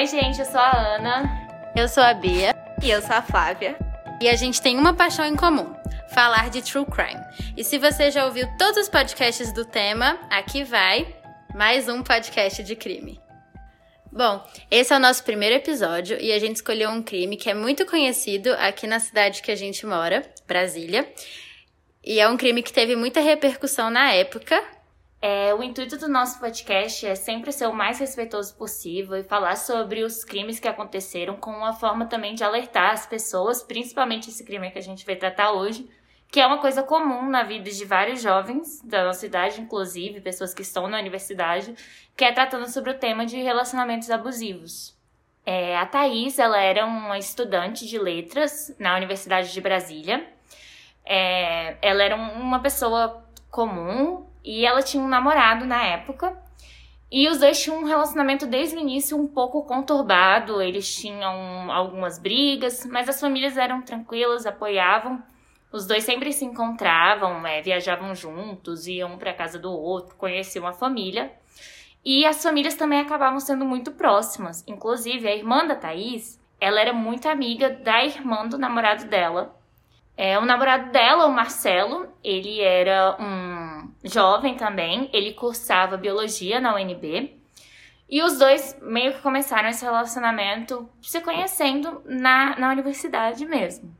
Oi, gente, eu sou a Ana. Eu sou a Bia. E eu sou a Flávia. E a gente tem uma paixão em comum: falar de true crime. E se você já ouviu todos os podcasts do tema, aqui vai mais um podcast de crime. Bom, esse é o nosso primeiro episódio e a gente escolheu um crime que é muito conhecido aqui na cidade que a gente mora, Brasília. E é um crime que teve muita repercussão na época. É, o intuito do nosso podcast é sempre ser o mais respeitoso possível e falar sobre os crimes que aconteceram com uma forma também de alertar as pessoas, principalmente esse crime que a gente vai tratar hoje, que é uma coisa comum na vida de vários jovens da nossa idade, inclusive pessoas que estão na universidade, que é tratando sobre o tema de relacionamentos abusivos. É, a Thaís, ela era uma estudante de letras na Universidade de Brasília. É, ela era uma pessoa comum e ela tinha um namorado na época. E os dois tinham um relacionamento desde o início um pouco conturbado, eles tinham algumas brigas, mas as famílias eram tranquilas, apoiavam. Os dois sempre se encontravam, é, viajavam juntos, iam para casa do outro, conheciam a família. E as famílias também acabavam sendo muito próximas. Inclusive, a irmã da Thaís, ela era muito amiga da irmã do namorado dela. É, o namorado dela, o Marcelo, ele era um jovem também, ele cursava biologia na UNB. E os dois meio que começaram esse relacionamento se conhecendo na, na universidade mesmo.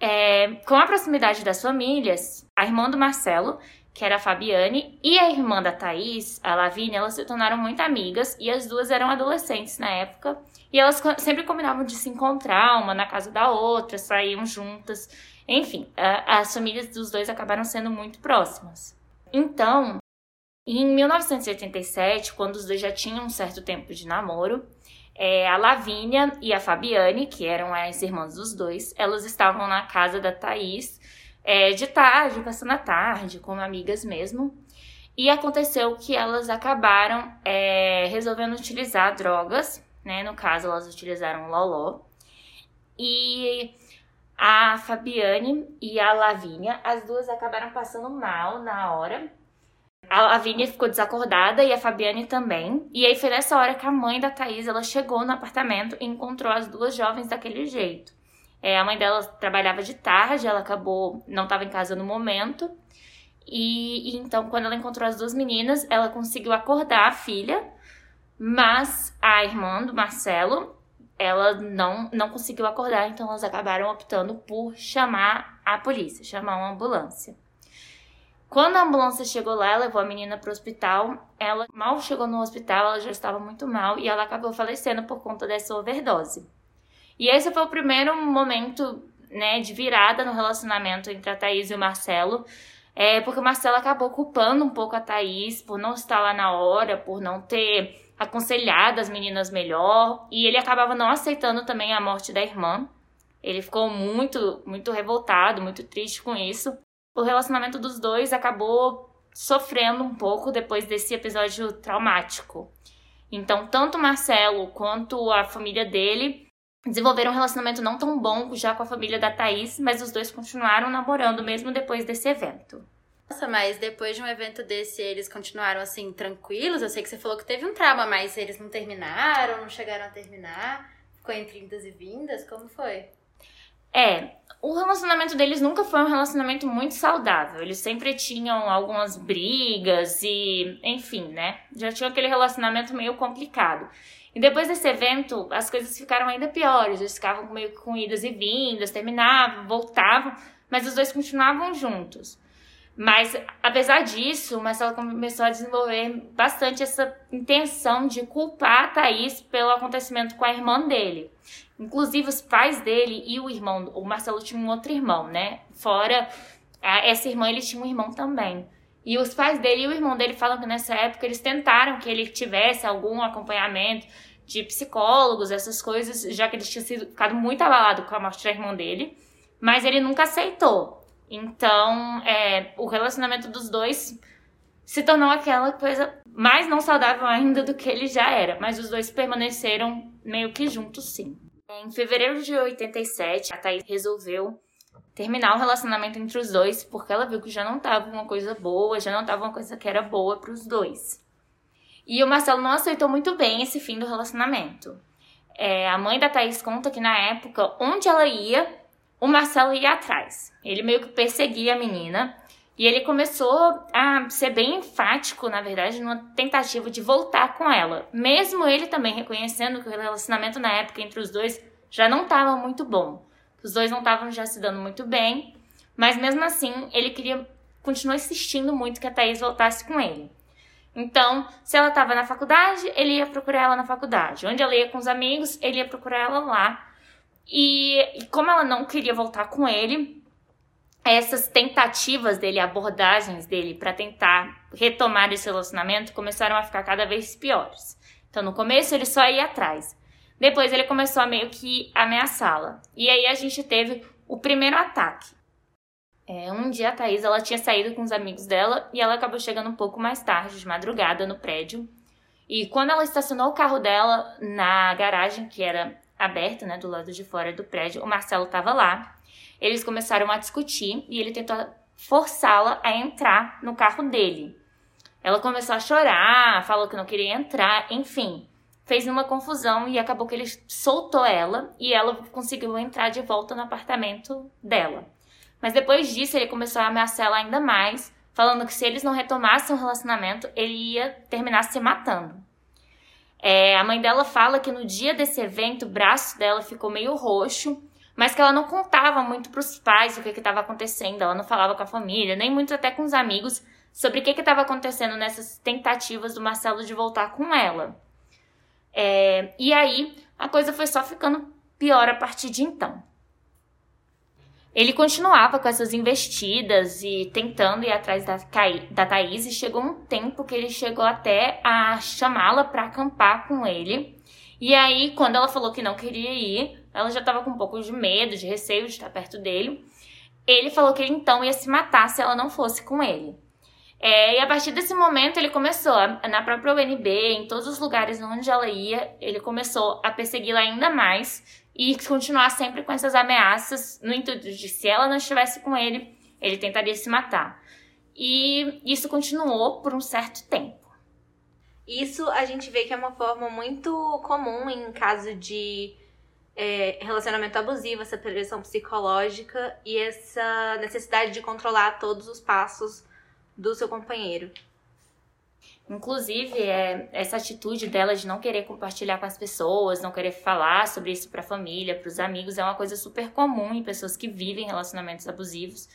É, com a proximidade das famílias, a irmã do Marcelo, que era a Fabiane, e a irmã da Thaís, a Lavínia, elas se tornaram muito amigas e as duas eram adolescentes na época. E elas sempre combinavam de se encontrar uma na casa da outra, saíam juntas. Enfim, as famílias dos dois acabaram sendo muito próximas. Então, em 1987, quando os dois já tinham um certo tempo de namoro, é, a Lavínia e a Fabiane, que eram as irmãs dos dois, elas estavam na casa da Thaís é, de tarde, passando a tarde, como amigas mesmo. E aconteceu que elas acabaram é, resolvendo utilizar drogas, né? No caso, elas utilizaram loló. E a Fabiane e a Lavínia, as duas acabaram passando mal na hora a Lavínia ficou desacordada e a Fabiane também. E aí foi nessa hora que a mãe da Thaís ela chegou no apartamento e encontrou as duas jovens daquele jeito. É, a mãe dela trabalhava de tarde, ela acabou, não estava em casa no momento. E, e, então, quando ela encontrou as duas meninas, ela conseguiu acordar a filha, mas a irmã do Marcelo, ela não, não conseguiu acordar, então elas acabaram optando por chamar a polícia, chamar uma ambulância. Quando a ambulância chegou lá, levou a menina para o hospital. Ela mal chegou no hospital, ela já estava muito mal e ela acabou falecendo por conta dessa overdose. E esse foi o primeiro momento, né, de virada no relacionamento entre a Thaís e o Marcelo. É, porque o Marcelo acabou culpando um pouco a Thaís por não estar lá na hora, por não ter aconselhado as meninas melhor, e ele acabava não aceitando também a morte da irmã. Ele ficou muito, muito revoltado, muito triste com isso o relacionamento dos dois acabou sofrendo um pouco depois desse episódio traumático. Então, tanto Marcelo quanto a família dele desenvolveram um relacionamento não tão bom já com a família da Thaís, mas os dois continuaram namorando mesmo depois desse evento. Nossa, mas depois de um evento desse, eles continuaram assim, tranquilos? Eu sei que você falou que teve um trauma, mas eles não terminaram, não chegaram a terminar? Ficou entre indas e vindas? Como foi? É, o relacionamento deles nunca foi um relacionamento muito saudável. Eles sempre tinham algumas brigas e, enfim, né? Já tinha aquele relacionamento meio complicado. E depois desse evento, as coisas ficaram ainda piores. Eles ficavam meio com idas e vindas, terminavam, voltavam, mas os dois continuavam juntos. Mas, apesar disso, o Marcelo começou a desenvolver bastante essa intenção de culpar a Thaís pelo acontecimento com a irmã dele. Inclusive, os pais dele e o irmão, o Marcelo tinha um outro irmão, né? Fora essa irmã, ele tinha um irmão também. E os pais dele e o irmão dele falam que nessa época eles tentaram que ele tivesse algum acompanhamento de psicólogos, essas coisas, já que ele tinha sido, ficado muito abalado com a morte da irmã dele, mas ele nunca aceitou. Então, é, o relacionamento dos dois se tornou aquela coisa mais não saudável ainda do que ele já era, mas os dois permaneceram meio que juntos, sim. Em fevereiro de 87, a Thaís resolveu terminar o relacionamento entre os dois, porque ela viu que já não estava uma coisa boa, já não estava uma coisa que era boa para os dois. E o Marcelo não aceitou muito bem esse fim do relacionamento. É, a mãe da Thaís conta que na época, onde ela ia, o Marcelo ia atrás. Ele meio que perseguia a menina. E ele começou a ser bem enfático, na verdade, numa tentativa de voltar com ela. Mesmo ele também reconhecendo que o relacionamento na época entre os dois já não estava muito bom. Os dois não estavam já se dando muito bem. Mas mesmo assim, ele queria continuar insistindo muito que a Thaís voltasse com ele. Então, se ela estava na faculdade, ele ia procurar ela na faculdade. Onde ela ia com os amigos, ele ia procurar ela lá. E, e como ela não queria voltar com ele, essas tentativas dele, abordagens dele para tentar retomar esse relacionamento começaram a ficar cada vez piores. Então, no começo ele só ia atrás. Depois ele começou a meio que ameaçá-la. E aí a gente teve o primeiro ataque. É, um dia a Thaís ela tinha saído com os amigos dela e ela acabou chegando um pouco mais tarde, de madrugada, no prédio. E quando ela estacionou o carro dela na garagem, que era aberta, né, do lado de fora do prédio, o Marcelo estava lá. Eles começaram a discutir e ele tentou forçá-la a entrar no carro dele. Ela começou a chorar, falou que não queria entrar, enfim. Fez uma confusão e acabou que ele soltou ela e ela conseguiu entrar de volta no apartamento dela. Mas depois disso, ele começou a ameaçar ela ainda mais, falando que se eles não retomassem o relacionamento, ele ia terminar se matando. É, a mãe dela fala que no dia desse evento, o braço dela ficou meio roxo, mas que ela não contava muito para os pais o que estava acontecendo, ela não falava com a família, nem muito até com os amigos, sobre o que estava acontecendo nessas tentativas do Marcelo de voltar com ela. É, e aí, a coisa foi só ficando pior a partir de então. Ele continuava com essas investidas e tentando ir atrás da, da Thaís, e chegou um tempo que ele chegou até a chamá-la para acampar com ele. E aí, quando ela falou que não queria ir, ela já estava com um pouco de medo, de receio de estar perto dele. Ele falou que ele então ia se matar se ela não fosse com ele. É, e a partir desse momento ele começou, na própria UNB, em todos os lugares onde ela ia, ele começou a persegui-la ainda mais e continuar sempre com essas ameaças no intuito de se ela não estivesse com ele, ele tentaria se matar. E isso continuou por um certo tempo. Isso a gente vê que é uma forma muito comum em caso de é, relacionamento abusivo, essa pressão psicológica e essa necessidade de controlar todos os passos do seu companheiro. Inclusive, é, essa atitude dela de não querer compartilhar com as pessoas, não querer falar sobre isso para a família, para os amigos, é uma coisa super comum em pessoas que vivem relacionamentos abusivos.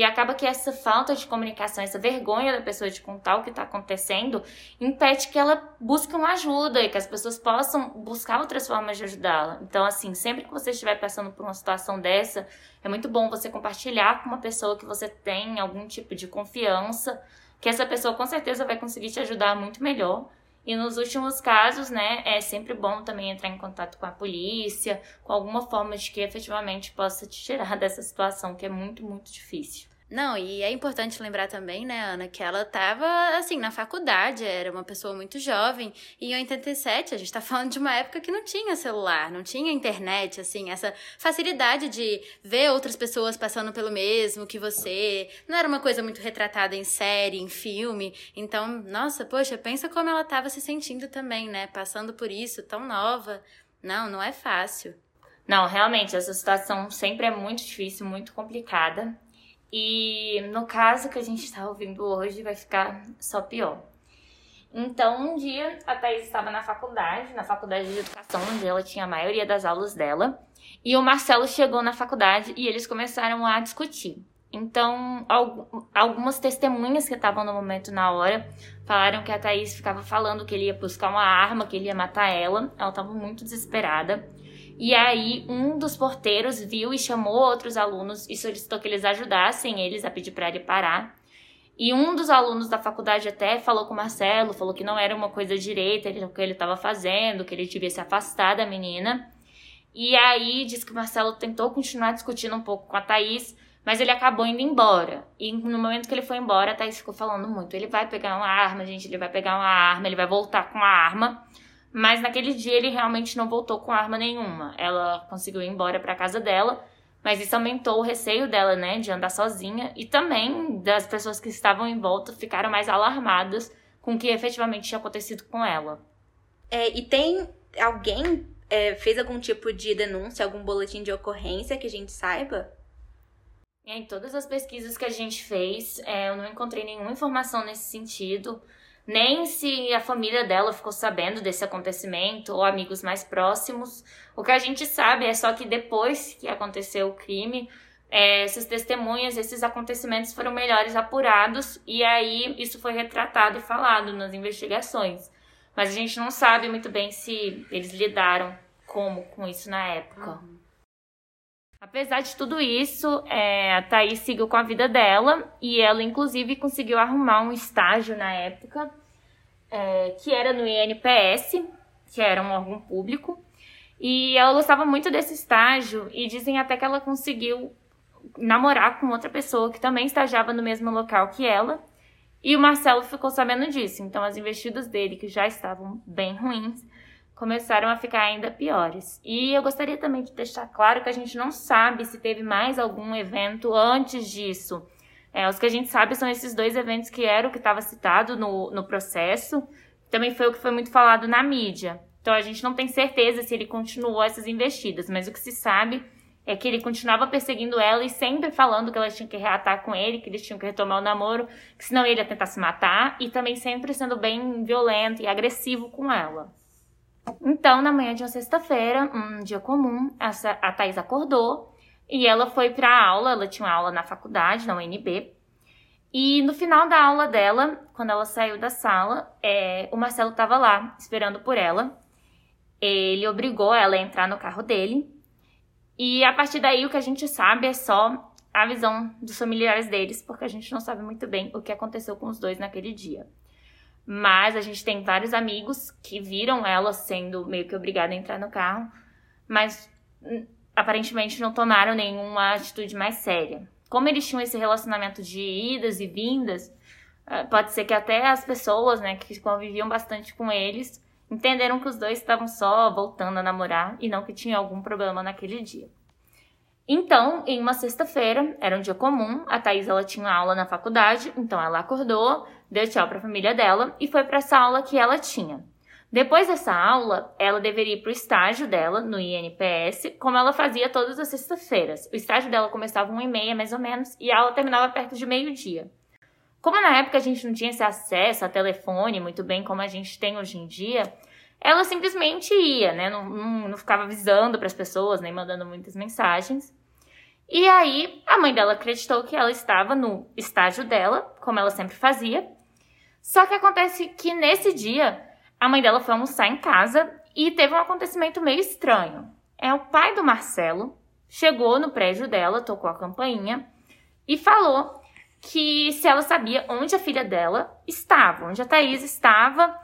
E acaba que essa falta de comunicação, essa vergonha da pessoa de contar o que está acontecendo, impede que ela busque uma ajuda e que as pessoas possam buscar outras formas de ajudá-la. Então, assim, sempre que você estiver passando por uma situação dessa, é muito bom você compartilhar com uma pessoa que você tem algum tipo de confiança que essa pessoa com certeza vai conseguir te ajudar muito melhor. E nos últimos casos, né, é sempre bom também entrar em contato com a polícia, com alguma forma de que efetivamente possa te tirar dessa situação que é muito, muito difícil. Não, e é importante lembrar também, né, Ana, que ela estava, assim, na faculdade, era uma pessoa muito jovem, e em 87 a gente está falando de uma época que não tinha celular, não tinha internet, assim, essa facilidade de ver outras pessoas passando pelo mesmo que você, não era uma coisa muito retratada em série, em filme, então, nossa, poxa, pensa como ela estava se sentindo também, né, passando por isso, tão nova. Não, não é fácil. Não, realmente, essa situação sempre é muito difícil, muito complicada. E no caso que a gente está ouvindo hoje, vai ficar só pior. Então, um dia a Thaís estava na faculdade, na faculdade de educação, onde ela tinha a maioria das aulas dela, e o Marcelo chegou na faculdade e eles começaram a discutir. Então, algumas testemunhas que estavam no momento na hora falaram que a Thaís ficava falando que ele ia buscar uma arma, que ele ia matar ela. Ela estava muito desesperada. E aí, um dos porteiros viu e chamou outros alunos e solicitou que eles ajudassem eles a pedir para ele parar. E um dos alunos da faculdade até falou com o Marcelo, falou que não era uma coisa direita o que ele estava fazendo, que ele devia se afastar da menina. E aí disse que o Marcelo tentou continuar discutindo um pouco com a Thaís, mas ele acabou indo embora. E no momento que ele foi embora, a Thaís ficou falando muito. Ele vai pegar uma arma, gente, ele vai pegar uma arma, ele vai voltar com a arma. Mas naquele dia ele realmente não voltou com arma nenhuma. Ela conseguiu ir embora para casa dela, mas isso aumentou o receio dela, né, de andar sozinha e também das pessoas que estavam em volta ficaram mais alarmadas com o que efetivamente tinha acontecido com ela. É, e tem alguém é, fez algum tipo de denúncia, algum boletim de ocorrência que a gente saiba? Em todas as pesquisas que a gente fez, é, eu não encontrei nenhuma informação nesse sentido, nem se a família dela ficou sabendo desse acontecimento ou amigos mais próximos. O que a gente sabe é só que depois que aconteceu o crime, é, essas testemunhas, esses acontecimentos foram melhores apurados e aí isso foi retratado e falado nas investigações. Mas a gente não sabe muito bem se eles lidaram como com isso na época. Uhum. Apesar de tudo isso, é, a Thaís seguiu com a vida dela e ela, inclusive, conseguiu arrumar um estágio na época, é, que era no INPS, que era um órgão público. E ela gostava muito desse estágio e dizem até que ela conseguiu namorar com outra pessoa que também estagiava no mesmo local que ela. E o Marcelo ficou sabendo disso. Então, as investidas dele, que já estavam bem ruins, começaram a ficar ainda piores. E eu gostaria também de deixar claro que a gente não sabe se teve mais algum evento antes disso. É, os que a gente sabe são esses dois eventos que era o que estava citado no, no processo. Também foi o que foi muito falado na mídia. Então a gente não tem certeza se ele continuou essas investidas, mas o que se sabe é que ele continuava perseguindo ela e sempre falando que ela tinha que reatar com ele, que eles tinham que retomar o namoro, que senão ele ia tentar se matar, e também sempre sendo bem violento e agressivo com ela. Então, na manhã de uma sexta-feira, um dia comum, a Thais acordou e ela foi para aula. Ela tinha uma aula na faculdade, na UNB. E no final da aula dela, quando ela saiu da sala, é, o Marcelo estava lá, esperando por ela. Ele obrigou ela a entrar no carro dele. E a partir daí, o que a gente sabe é só a visão dos familiares deles, porque a gente não sabe muito bem o que aconteceu com os dois naquele dia. Mas a gente tem vários amigos que viram ela sendo meio que obrigada a entrar no carro, mas aparentemente não tomaram nenhuma atitude mais séria. Como eles tinham esse relacionamento de idas e vindas, ah, pode ser que até as pessoas, né, que conviviam bastante com eles, entenderam que os dois estavam só voltando a namorar e não que tinha algum problema naquele dia. Então, em uma sexta-feira, era um dia comum, a Thaís ela tinha aula na faculdade, então ela acordou, deu tchau para a família dela e foi para essa aula que ela tinha. Depois dessa aula, ela deveria ir para o estágio dela no INPS, como ela fazia todas as sextas-feiras. O estágio dela começava uma e meia, mais ou menos, e a aula terminava perto de meio-dia. Como na época a gente não tinha esse acesso a telefone muito bem como a gente tem hoje em dia, ela simplesmente ia, né? Não, não, não ficava avisando para as pessoas, nem mandando muitas mensagens. E aí, a mãe dela acreditou que ela estava no estágio dela, como ela sempre fazia. Só que acontece que nesse dia, a mãe dela foi almoçar em casa e teve um acontecimento meio estranho. É o pai do Marcelo chegou no prédio dela, tocou a campainha e falou que se ela sabia onde a filha dela estava, onde a Thaís estava.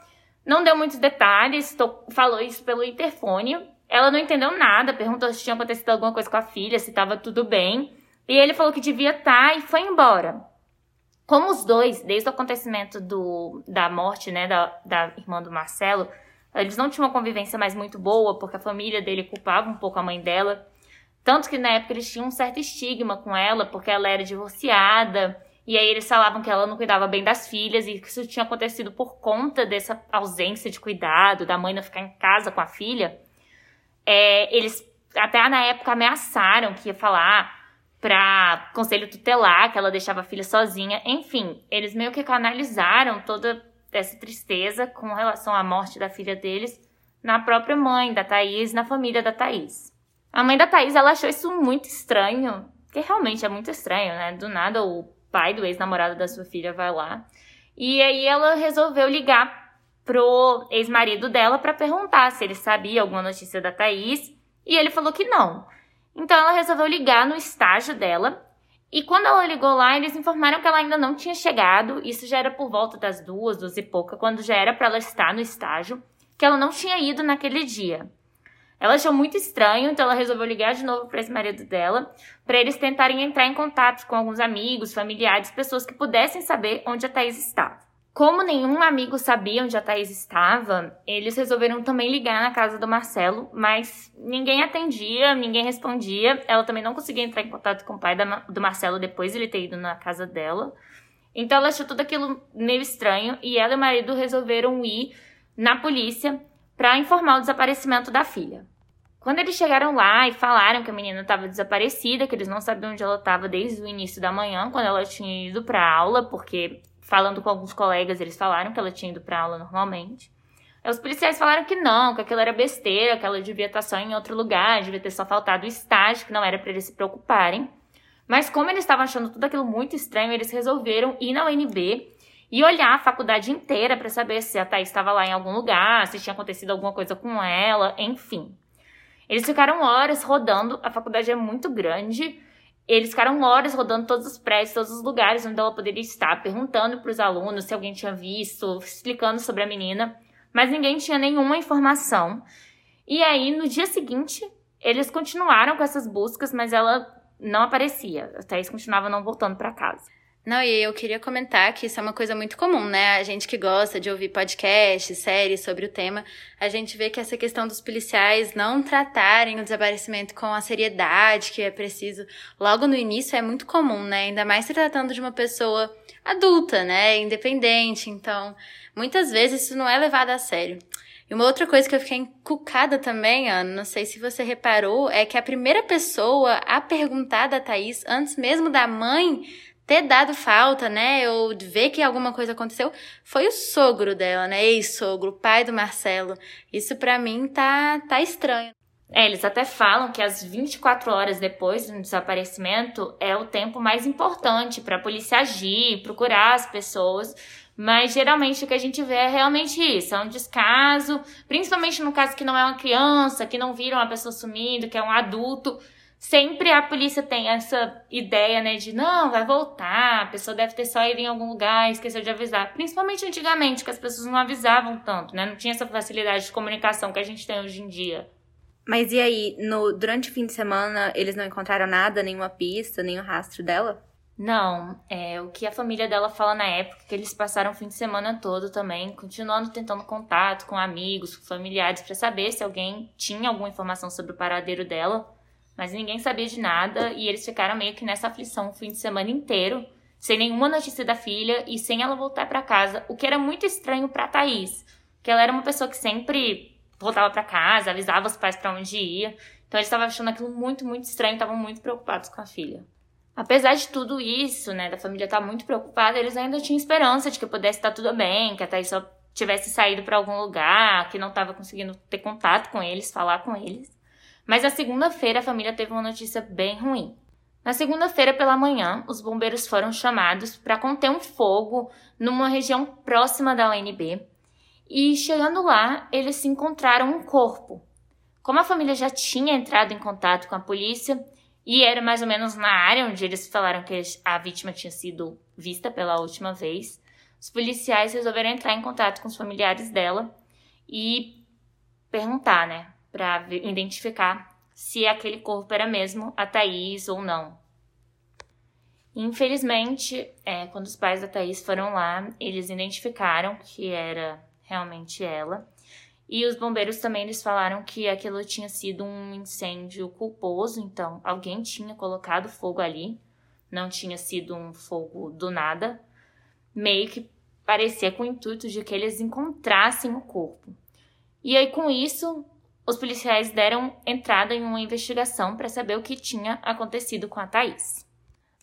Não deu muitos detalhes, falou isso pelo interfone ela não entendeu nada, perguntou se tinha acontecido alguma coisa com a filha, se estava tudo bem. E ele falou que devia estar tá e foi embora. Como os dois, desde o acontecimento do, da morte, né, da, da irmã do Marcelo, eles não tinham uma convivência mais muito boa, porque a família dele culpava um pouco a mãe dela. Tanto que na época eles tinham um certo estigma com ela, porque ela era divorciada. E aí eles falavam que ela não cuidava bem das filhas e que isso tinha acontecido por conta dessa ausência de cuidado, da mãe não ficar em casa com a filha. É, eles até na época ameaçaram que ia falar para conselho tutelar que ela deixava a filha sozinha. Enfim, eles meio que canalizaram toda essa tristeza com relação à morte da filha deles na própria mãe da Thaís, na família da Thaís. A mãe da Thaís, ela achou isso muito estranho, que realmente é muito estranho, né? Do nada o pai do ex-namorado da sua filha vai lá. E aí ela resolveu ligar pro ex-marido dela para perguntar se ele sabia alguma notícia da Thaís e ele falou que não. Então ela resolveu ligar no estágio dela e quando ela ligou lá, eles informaram que ela ainda não tinha chegado. Isso já era por volta das duas, duas e pouca, quando já era para ela estar no estágio, que ela não tinha ido naquele dia. Ela achou muito estranho, então ela resolveu ligar de novo para esse marido dela, para eles tentarem entrar em contato com alguns amigos, familiares, pessoas que pudessem saber onde a Thaís estava. Como nenhum amigo sabia onde a Thaís estava, eles resolveram também ligar na casa do Marcelo, mas ninguém atendia, ninguém respondia. Ela também não conseguia entrar em contato com o pai do Marcelo depois de ele ter ido na casa dela. Então ela achou tudo aquilo meio estranho e ela e o marido resolveram ir na polícia para informar o desaparecimento da filha. Quando eles chegaram lá e falaram que a menina estava desaparecida, que eles não sabiam onde ela estava desde o início da manhã, quando ela tinha ido para aula, porque falando com alguns colegas, eles falaram que ela tinha ido para aula normalmente. Os policiais falaram que não, que aquilo era besteira, que ela devia estar só em outro lugar, devia ter só faltado o estágio, que não era para eles se preocuparem. Mas como eles estavam achando tudo aquilo muito estranho, eles resolveram ir na UNB e olhar a faculdade inteira para saber se a Thaís estava lá em algum lugar, se tinha acontecido alguma coisa com ela, enfim. Eles ficaram horas rodando, a faculdade é muito grande. Eles ficaram horas rodando todos os prédios, todos os lugares onde ela poderia estar, perguntando para os alunos se alguém tinha visto, explicando sobre a menina, mas ninguém tinha nenhuma informação. E aí, no dia seguinte, eles continuaram com essas buscas, mas ela não aparecia. A Thaís continuava não voltando para casa. Não, e eu queria comentar que isso é uma coisa muito comum, né? A gente que gosta de ouvir podcasts, séries sobre o tema, a gente vê que essa questão dos policiais não tratarem o desaparecimento com a seriedade que é preciso logo no início é muito comum, né? Ainda mais se tratando de uma pessoa adulta, né? Independente. Então, muitas vezes isso não é levado a sério. E uma outra coisa que eu fiquei encucada também, Ana, não sei se você reparou, é que a primeira pessoa a perguntar da Thaís, antes mesmo da mãe ter dado falta, né, ou ver que alguma coisa aconteceu, foi o sogro dela, né, ex-sogro, pai do Marcelo. Isso para mim tá, tá estranho. É, eles até falam que as 24 horas depois do desaparecimento é o tempo mais importante para a polícia agir, procurar as pessoas, mas geralmente o que a gente vê é realmente isso, é um descaso, principalmente no caso que não é uma criança, que não viram uma pessoa sumindo, que é um adulto, sempre a polícia tem essa ideia, né, de não, vai voltar, a pessoa deve ter só ido em algum lugar, esqueceu de avisar. Principalmente antigamente, que as pessoas não avisavam tanto, né? Não tinha essa facilidade de comunicação que a gente tem hoje em dia. Mas e aí, no, durante o fim de semana, eles não encontraram nada, nenhuma pista, nenhum rastro dela? Não, é o que a família dela fala na época, que eles passaram o fim de semana todo também, continuando tentando contato com amigos, com familiares, para saber se alguém tinha alguma informação sobre o paradeiro dela mas ninguém sabia de nada e eles ficaram meio que nessa aflição o fim de semana inteiro, sem nenhuma notícia da filha e sem ela voltar para casa, o que era muito estranho para Thaís, que ela era uma pessoa que sempre voltava para casa, avisava os pais para onde ia. Então eles estavam achando aquilo muito, muito estranho, estavam muito preocupados com a filha. Apesar de tudo isso, né, da família estar tá muito preocupada, eles ainda tinham esperança de que pudesse estar tudo bem, que a Thaís só tivesse saído para algum lugar, que não estava conseguindo ter contato com eles, falar com eles. Mas na segunda-feira a família teve uma notícia bem ruim. Na segunda-feira pela manhã, os bombeiros foram chamados para conter um fogo numa região próxima da UNB. E chegando lá, eles se encontraram um corpo. Como a família já tinha entrado em contato com a polícia e era mais ou menos na área onde eles falaram que a vítima tinha sido vista pela última vez, os policiais resolveram entrar em contato com os familiares dela e perguntar, né, para identificar se aquele corpo era mesmo a Thaís ou não. Infelizmente, é, quando os pais da Thaís foram lá, eles identificaram que era realmente ela. E os bombeiros também eles falaram que aquilo tinha sido um incêndio culposo, então alguém tinha colocado fogo ali, não tinha sido um fogo do nada, meio que parecia com o intuito de que eles encontrassem o corpo. E aí com isso, os policiais deram entrada em uma investigação para saber o que tinha acontecido com a Thaís.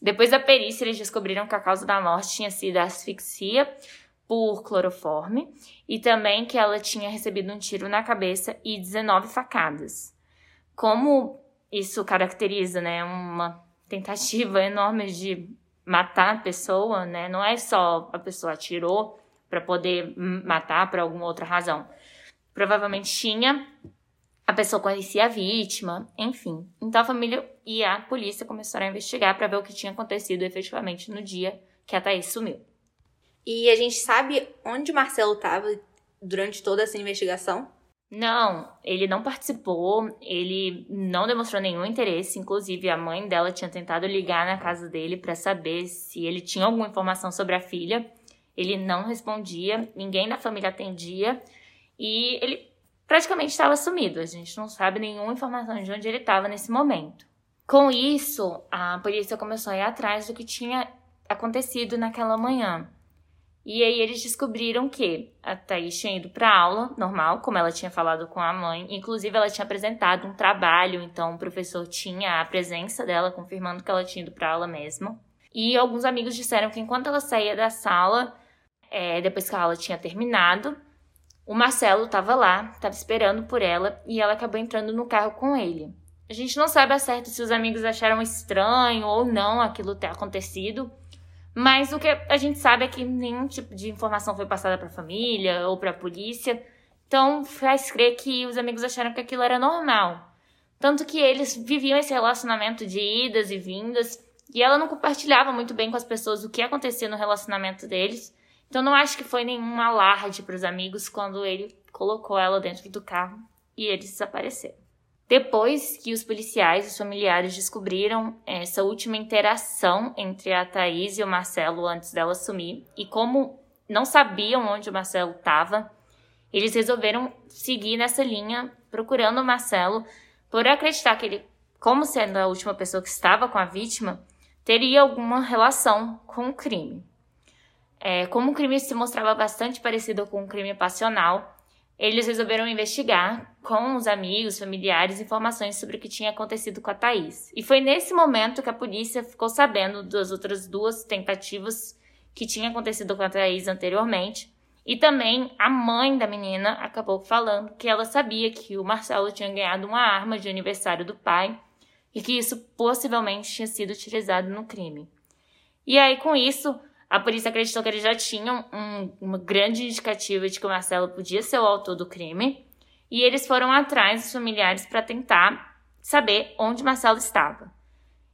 Depois da perícia, eles descobriram que a causa da morte tinha sido asfixia por cloroforme e também que ela tinha recebido um tiro na cabeça e 19 facadas. Como isso caracteriza, né, uma tentativa enorme de matar a pessoa, né? Não é só a pessoa atirou para poder matar por alguma outra razão. Provavelmente tinha a pessoa conhecia a vítima, enfim. Então a família e a polícia começaram a investigar para ver o que tinha acontecido efetivamente no dia que a Thaís sumiu. E a gente sabe onde o Marcelo estava durante toda essa investigação? Não, ele não participou, ele não demonstrou nenhum interesse. Inclusive, a mãe dela tinha tentado ligar na casa dele para saber se ele tinha alguma informação sobre a filha. Ele não respondia, ninguém da família atendia e ele praticamente estava sumido. A gente não sabe nenhuma informação de onde ele estava nesse momento. Com isso, a polícia começou a ir atrás do que tinha acontecido naquela manhã. E aí eles descobriram que a Thaís tinha ido para aula normal, como ela tinha falado com a mãe. Inclusive, ela tinha apresentado um trabalho, então o professor tinha a presença dela, confirmando que ela tinha ido para aula mesmo. E alguns amigos disseram que enquanto ela saía da sala, é, depois que a aula tinha terminado, o Marcelo estava lá, estava esperando por ela e ela acabou entrando no carro com ele. A gente não sabe a certo se os amigos acharam estranho ou não aquilo ter acontecido, mas o que a gente sabe é que nenhum tipo de informação foi passada para a família ou para a polícia. Então faz crer que os amigos acharam que aquilo era normal. Tanto que eles viviam esse relacionamento de idas e vindas e ela não compartilhava muito bem com as pessoas o que acontecia no relacionamento deles. Então não acho que foi nenhum alarde para os amigos quando ele colocou ela dentro do carro e eles desapareceram. Depois que os policiais e os familiares descobriram essa última interação entre a Thaís e o Marcelo antes dela sumir, e como não sabiam onde o Marcelo estava, eles resolveram seguir nessa linha, procurando o Marcelo, por acreditar que ele, como sendo a última pessoa que estava com a vítima, teria alguma relação com o crime. É, como o crime se mostrava bastante parecido com um crime passional, eles resolveram investigar com os amigos, familiares, informações sobre o que tinha acontecido com a Thaís. E foi nesse momento que a polícia ficou sabendo das outras duas tentativas que tinham acontecido com a Thaís anteriormente. E também a mãe da menina acabou falando que ela sabia que o Marcelo tinha ganhado uma arma de aniversário do pai e que isso possivelmente tinha sido utilizado no crime. E aí, com isso, a polícia acreditou que eles já tinham um, uma grande indicativa de que o Marcelo podia ser o autor do crime e eles foram atrás dos familiares para tentar saber onde Marcelo estava.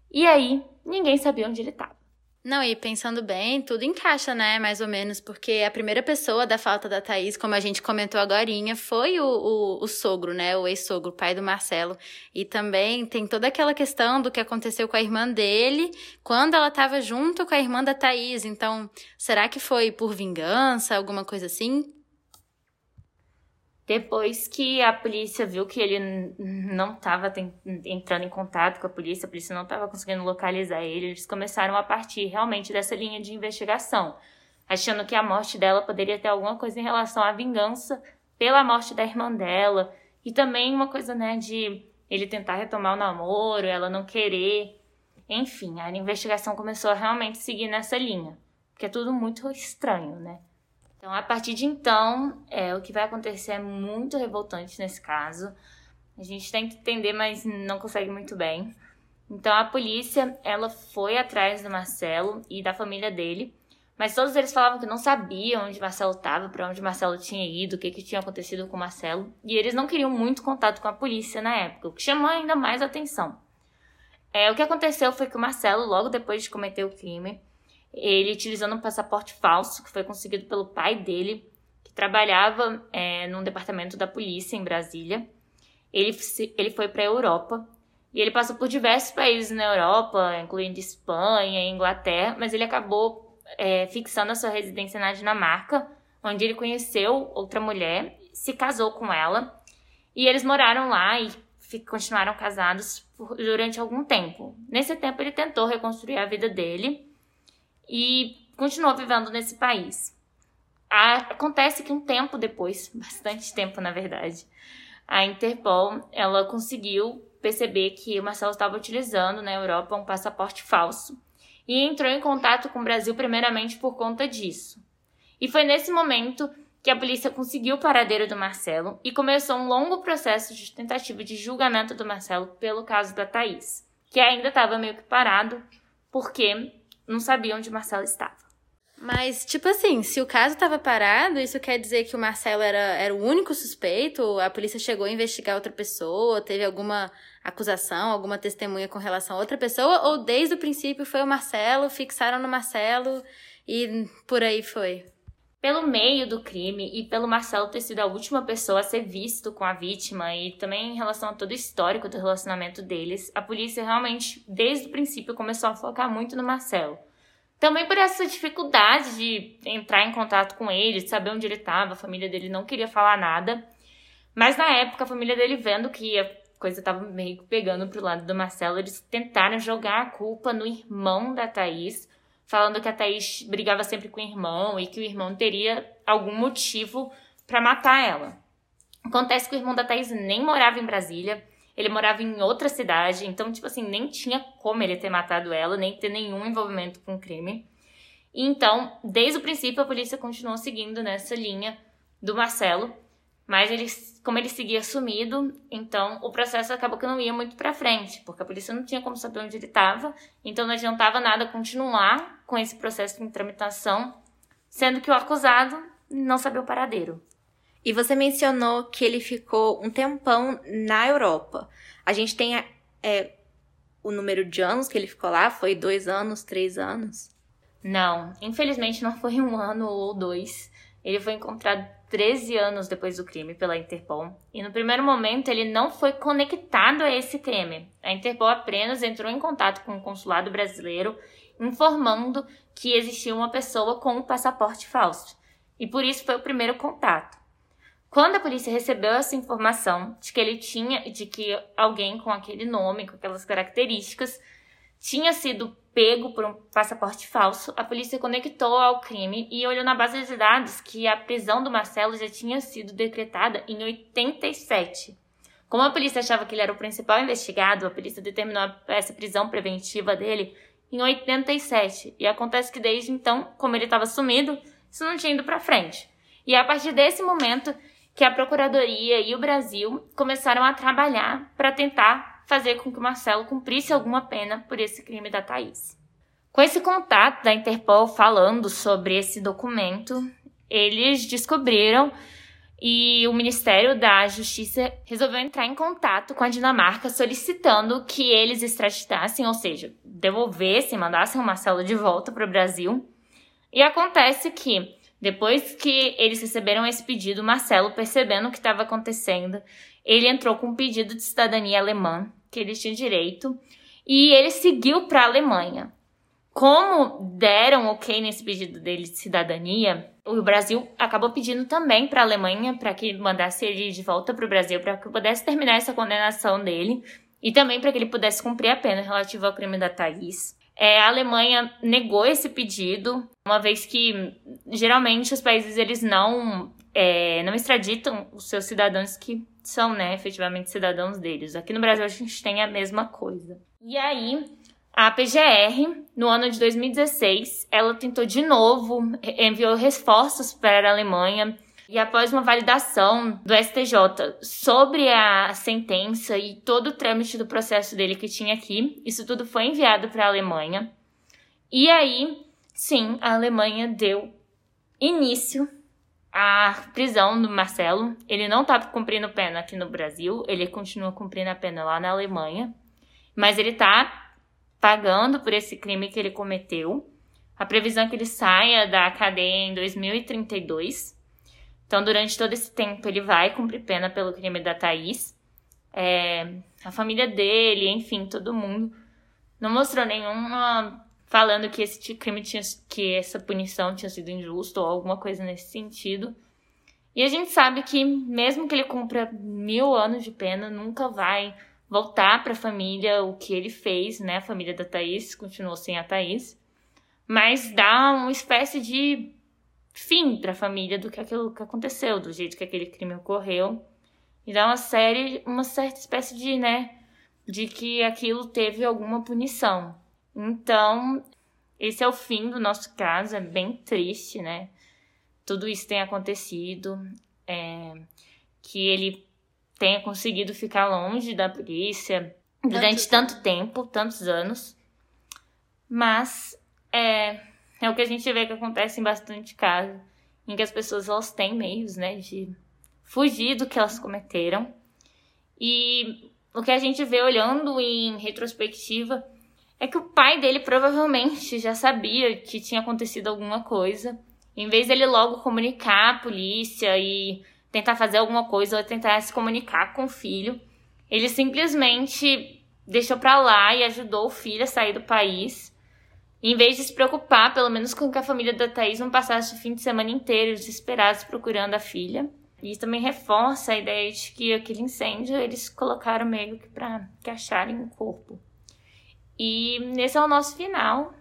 E aí, ninguém sabia onde ele estava. Não, e pensando bem, tudo encaixa, né? Mais ou menos, porque a primeira pessoa da falta da Thaís, como a gente comentou agora, foi o, o, o sogro, né? O ex-sogro, pai do Marcelo. E também tem toda aquela questão do que aconteceu com a irmã dele quando ela estava junto com a irmã da Thaís. Então, será que foi por vingança, alguma coisa assim? Depois que a polícia viu que ele não estava entrando em contato com a polícia, a polícia não estava conseguindo localizar ele, eles começaram a partir realmente dessa linha de investigação, achando que a morte dela poderia ter alguma coisa em relação à vingança pela morte da irmã dela, e também uma coisa, né, de ele tentar retomar o namoro, ela não querer. Enfim, a investigação começou a realmente seguir nessa linha, porque é tudo muito estranho, né? Então, a partir de então, é, o que vai acontecer é muito revoltante nesse caso. A gente tenta entender, mas não consegue muito bem. Então, a polícia, ela foi atrás do Marcelo e da família dele, mas todos eles falavam que não sabiam onde Marcelo estava, para onde Marcelo tinha ido, o que, que tinha acontecido com Marcelo, e eles não queriam muito contato com a polícia na época, o que chamou ainda mais atenção. É, o que aconteceu foi que o Marcelo, logo depois de cometer o crime, ele utilizando um passaporte falso que foi conseguido pelo pai dele, que trabalhava é, num departamento da polícia em Brasília. Ele, ele foi para a Europa e ele passou por diversos países na Europa, incluindo Espanha e Inglaterra, mas ele acabou é, fixando a sua residência na Dinamarca, onde ele conheceu outra mulher, se casou com ela e eles moraram lá e continuaram casados por, durante algum tempo. Nesse tempo, ele tentou reconstruir a vida dele e continuou vivendo nesse país. Acontece que um tempo depois, bastante tempo na verdade, a Interpol ela conseguiu perceber que o Marcelo estava utilizando na Europa um passaporte falso e entrou em contato com o Brasil primeiramente por conta disso. E foi nesse momento que a polícia conseguiu o paradeiro do Marcelo e começou um longo processo de tentativa de julgamento do Marcelo pelo caso da Thaís, que ainda estava meio que parado porque não sabia onde Marcelo estava. Mas, tipo assim, se o caso estava parado, isso quer dizer que o Marcelo era, era o único suspeito? A polícia chegou a investigar outra pessoa? Teve alguma acusação, alguma testemunha com relação a outra pessoa? Ou desde o princípio foi o Marcelo, fixaram no Marcelo e por aí foi? Pelo meio do crime e pelo Marcelo ter sido a última pessoa a ser visto com a vítima e também em relação a todo o histórico do relacionamento deles, a polícia realmente, desde o princípio, começou a focar muito no Marcelo. Também por essa dificuldade de entrar em contato com ele, de saber onde ele estava, a família dele não queria falar nada. Mas na época, a família dele vendo que a coisa estava meio pegando pro lado do Marcelo, eles tentaram jogar a culpa no irmão da Thaís, falando que a Thaís brigava sempre com o irmão e que o irmão teria algum motivo para matar ela. Acontece que o irmão da Thaís nem morava em Brasília, ele morava em outra cidade, então, tipo assim, nem tinha como ele ter matado ela, nem ter nenhum envolvimento com o crime. Então, desde o princípio, a polícia continuou seguindo nessa linha do Marcelo, mas ele, como ele seguia sumido, então o processo acabou que não ia muito para frente, porque a polícia não tinha como saber onde ele estava, então não adiantava nada continuar com esse processo em tramitação, sendo que o acusado não sabia o paradeiro. E você mencionou que ele ficou um tempão na Europa. A gente tem é, o número de anos que ele ficou lá? Foi dois anos, três anos? Não, infelizmente não foi um ano ou dois. Ele foi encontrado 13 anos depois do crime pela Interpol. E no primeiro momento ele não foi conectado a esse crime. A Interpol apenas entrou em contato com o consulado brasileiro informando que existia uma pessoa com um passaporte falso. E por isso foi o primeiro contato. Quando a polícia recebeu essa informação de que ele tinha, de que alguém com aquele nome, com aquelas características, tinha sido pego por um passaporte falso, a polícia conectou ao crime e olhou na base de dados que a prisão do Marcelo já tinha sido decretada em 87. Como a polícia achava que ele era o principal investigado, a polícia determinou essa prisão preventiva dele em 87. E acontece que desde então, como ele estava sumido, isso não tinha ido para frente. E é a partir desse momento que a Procuradoria e o Brasil começaram a trabalhar para tentar fazer com que Marcelo cumprisse alguma pena por esse crime da Thaís. Com esse contato da Interpol falando sobre esse documento, eles descobriram e o Ministério da Justiça resolveu entrar em contato com a Dinamarca solicitando que eles extraditassem, ou seja, devolvessem, mandassem o Marcelo de volta para o Brasil. E acontece que depois que eles receberam esse pedido, Marcelo, percebendo o que estava acontecendo, ele entrou com um pedido de cidadania alemã, que ele tinha direito, e ele seguiu para a Alemanha. Como deram ok nesse pedido dele de cidadania, o Brasil acabou pedindo também para a Alemanha para que mandasse ele de volta para o Brasil para que pudesse terminar essa condenação dele e também para que ele pudesse cumprir a pena relativa ao crime da Thaís. É, a Alemanha negou esse pedido, uma vez que geralmente os países eles não é, não extraditam os seus cidadãos que são, né, efetivamente cidadãos deles. Aqui no Brasil a gente tem a mesma coisa. E aí, a PGR, no ano de 2016, ela tentou de novo, enviou reforços para a Alemanha e após uma validação do STJ sobre a sentença e todo o trâmite do processo dele que tinha aqui, isso tudo foi enviado para a Alemanha. E aí, sim, a Alemanha deu início à prisão do Marcelo. Ele não estava cumprindo pena aqui no Brasil, ele continua cumprindo a pena lá na Alemanha, mas ele está pagando por esse crime que ele cometeu. A previsão é que ele saia da cadeia em 2032. Então, durante todo esse tempo, ele vai cumprir pena pelo crime da Thaís. É, a família dele, enfim, todo mundo não mostrou nenhuma falando que esse crime tinha que essa punição tinha sido injusta ou alguma coisa nesse sentido. E a gente sabe que mesmo que ele cumpra mil anos de pena, nunca vai voltar para a família o que ele fez, né? A família da Thaís continuou sem a Thaís, mas dá uma espécie de fim para a família do que aquilo que aconteceu, do jeito que aquele crime ocorreu. E dá uma série, uma certa espécie de, né, de que aquilo teve alguma punição. Então, esse é o fim do nosso caso, é bem triste, né? Tudo isso tem acontecido, é, que ele tenha conseguido ficar longe da polícia durante tanto tempo, tantos anos. Mas é, é o que a gente vê que acontece em bastante casos, em que as pessoas elas têm meios, né, de fugir do que elas cometeram. E o que a gente vê olhando em retrospectiva é que o pai dele provavelmente já sabia que tinha acontecido alguma coisa. Em vez dele logo comunicar a polícia e tentar fazer alguma coisa ou tentar se comunicar com o filho, ele simplesmente deixou pra lá e ajudou o filho a sair do país em vez de se preocupar, pelo menos com que a família da Thaís não passasse o fim de semana inteiro desesperados procurando a filha. E isso também reforça a ideia de que aquele incêndio eles colocaram meio que para que acharem o corpo. E esse é o nosso final.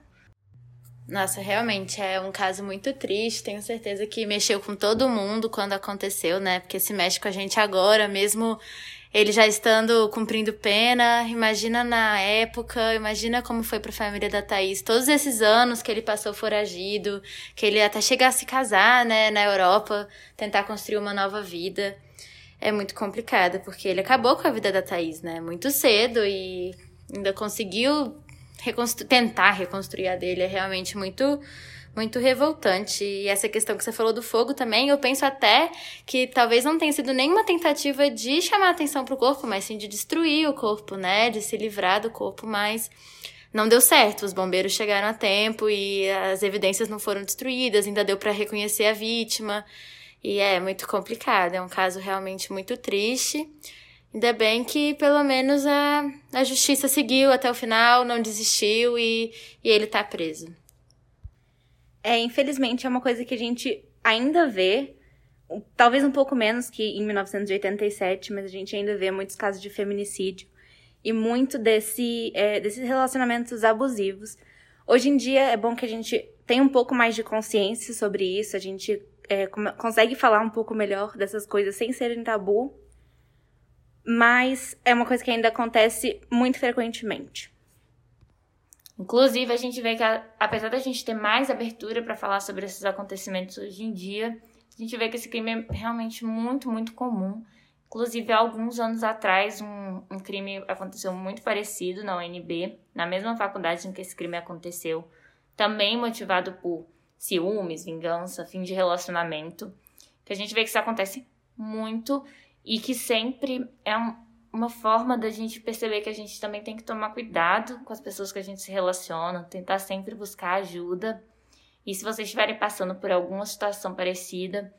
Nossa, realmente é um caso muito triste. Tenho certeza que mexeu com todo mundo quando aconteceu, né? Porque se mexe com a gente agora, mesmo ele já estando cumprindo pena. Imagina na época, imagina como foi para a família da Thaís. Todos esses anos que ele passou foragido, que ele até chegar a se casar, né, na Europa, tentar construir uma nova vida. É muito complicado, porque ele acabou com a vida da Thaís, né? Muito cedo e ainda conseguiu reconstru tentar reconstruir a dele. É realmente muito muito revoltante. E essa questão que você falou do fogo também, eu penso até que talvez não tenha sido nenhuma tentativa de chamar atenção para o corpo, mas sim de destruir o corpo, né? De se livrar do corpo, mas não deu certo. Os bombeiros chegaram a tempo e as evidências não foram destruídas, ainda deu para reconhecer a vítima. E é muito complicado, é um caso realmente muito triste. Ainda bem que pelo menos a, a justiça seguiu até o final, não desistiu e, e ele tá preso. É, infelizmente é uma coisa que a gente ainda vê, talvez um pouco menos que em 1987, mas a gente ainda vê muitos casos de feminicídio e muito desse, é, desses relacionamentos abusivos. Hoje em dia é bom que a gente tenha um pouco mais de consciência sobre isso, a gente é, consegue falar um pouco melhor dessas coisas sem serem tabu, mas é uma coisa que ainda acontece muito frequentemente. Inclusive, a gente vê que, apesar da gente ter mais abertura para falar sobre esses acontecimentos hoje em dia, a gente vê que esse crime é realmente muito, muito comum. Inclusive, alguns anos atrás, um, um crime aconteceu muito parecido na UNB, na mesma faculdade em que esse crime aconteceu, também motivado por ciúmes, vingança, fim de relacionamento. Que a gente vê que isso acontece muito e que sempre é um, uma forma da gente perceber que a gente também tem que tomar cuidado com as pessoas que a gente se relaciona, tentar sempre buscar ajuda. E se vocês estiverem passando por alguma situação parecida,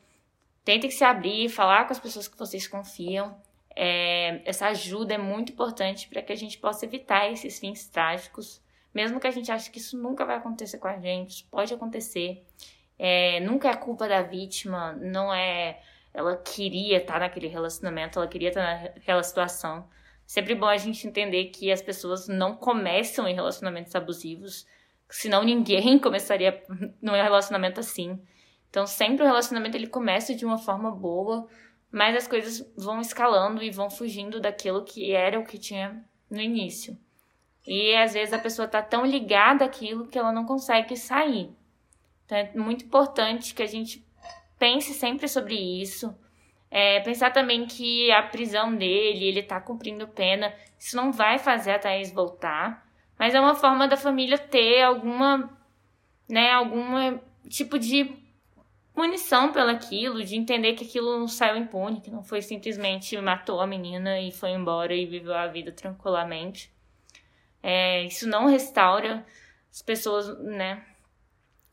tentem se abrir, falar com as pessoas que vocês confiam. É, essa ajuda é muito importante para que a gente possa evitar esses fins trágicos, mesmo que a gente ache que isso nunca vai acontecer com a gente, pode acontecer. É, nunca é culpa da vítima, não é ela queria estar naquele relacionamento, ela queria estar naquela situação. Sempre bom a gente entender que as pessoas não começam em relacionamentos abusivos, senão ninguém começaria num relacionamento assim. Então, sempre o relacionamento ele começa de uma forma boa, mas as coisas vão escalando e vão fugindo daquilo que era o que tinha no início. E às vezes a pessoa está tão ligada àquilo que ela não consegue sair. Então é muito importante que a gente pense sempre sobre isso. É, pensar também que a prisão dele, ele tá cumprindo pena, isso não vai fazer a Thaís voltar, mas é uma forma da família ter alguma, né, alguma tipo de punição pelaquilo, de entender que aquilo não saiu impune, que não foi simplesmente matou a menina e foi embora e viveu a vida tranquilamente. É, isso não restaura as pessoas, né,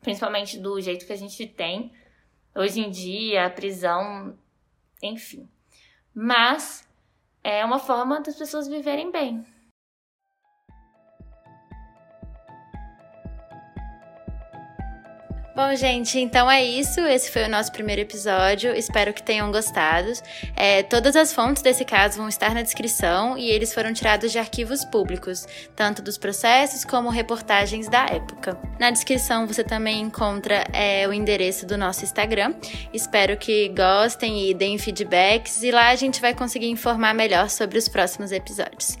principalmente do jeito que a gente tem, hoje em dia, a prisão, enfim. Mas é uma forma das pessoas viverem bem. Bom, gente, então é isso. Esse foi o nosso primeiro episódio. Espero que tenham gostado. É, todas as fontes desse caso vão estar na descrição e eles foram tirados de arquivos públicos, tanto dos processos como reportagens da época. Na descrição você também encontra é, o endereço do nosso Instagram. Espero que gostem e deem feedbacks e lá a gente vai conseguir informar melhor sobre os próximos episódios.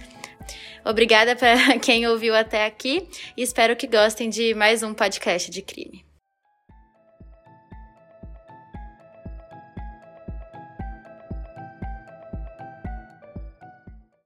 Obrigada para quem ouviu até aqui e espero que gostem de mais um podcast de crime.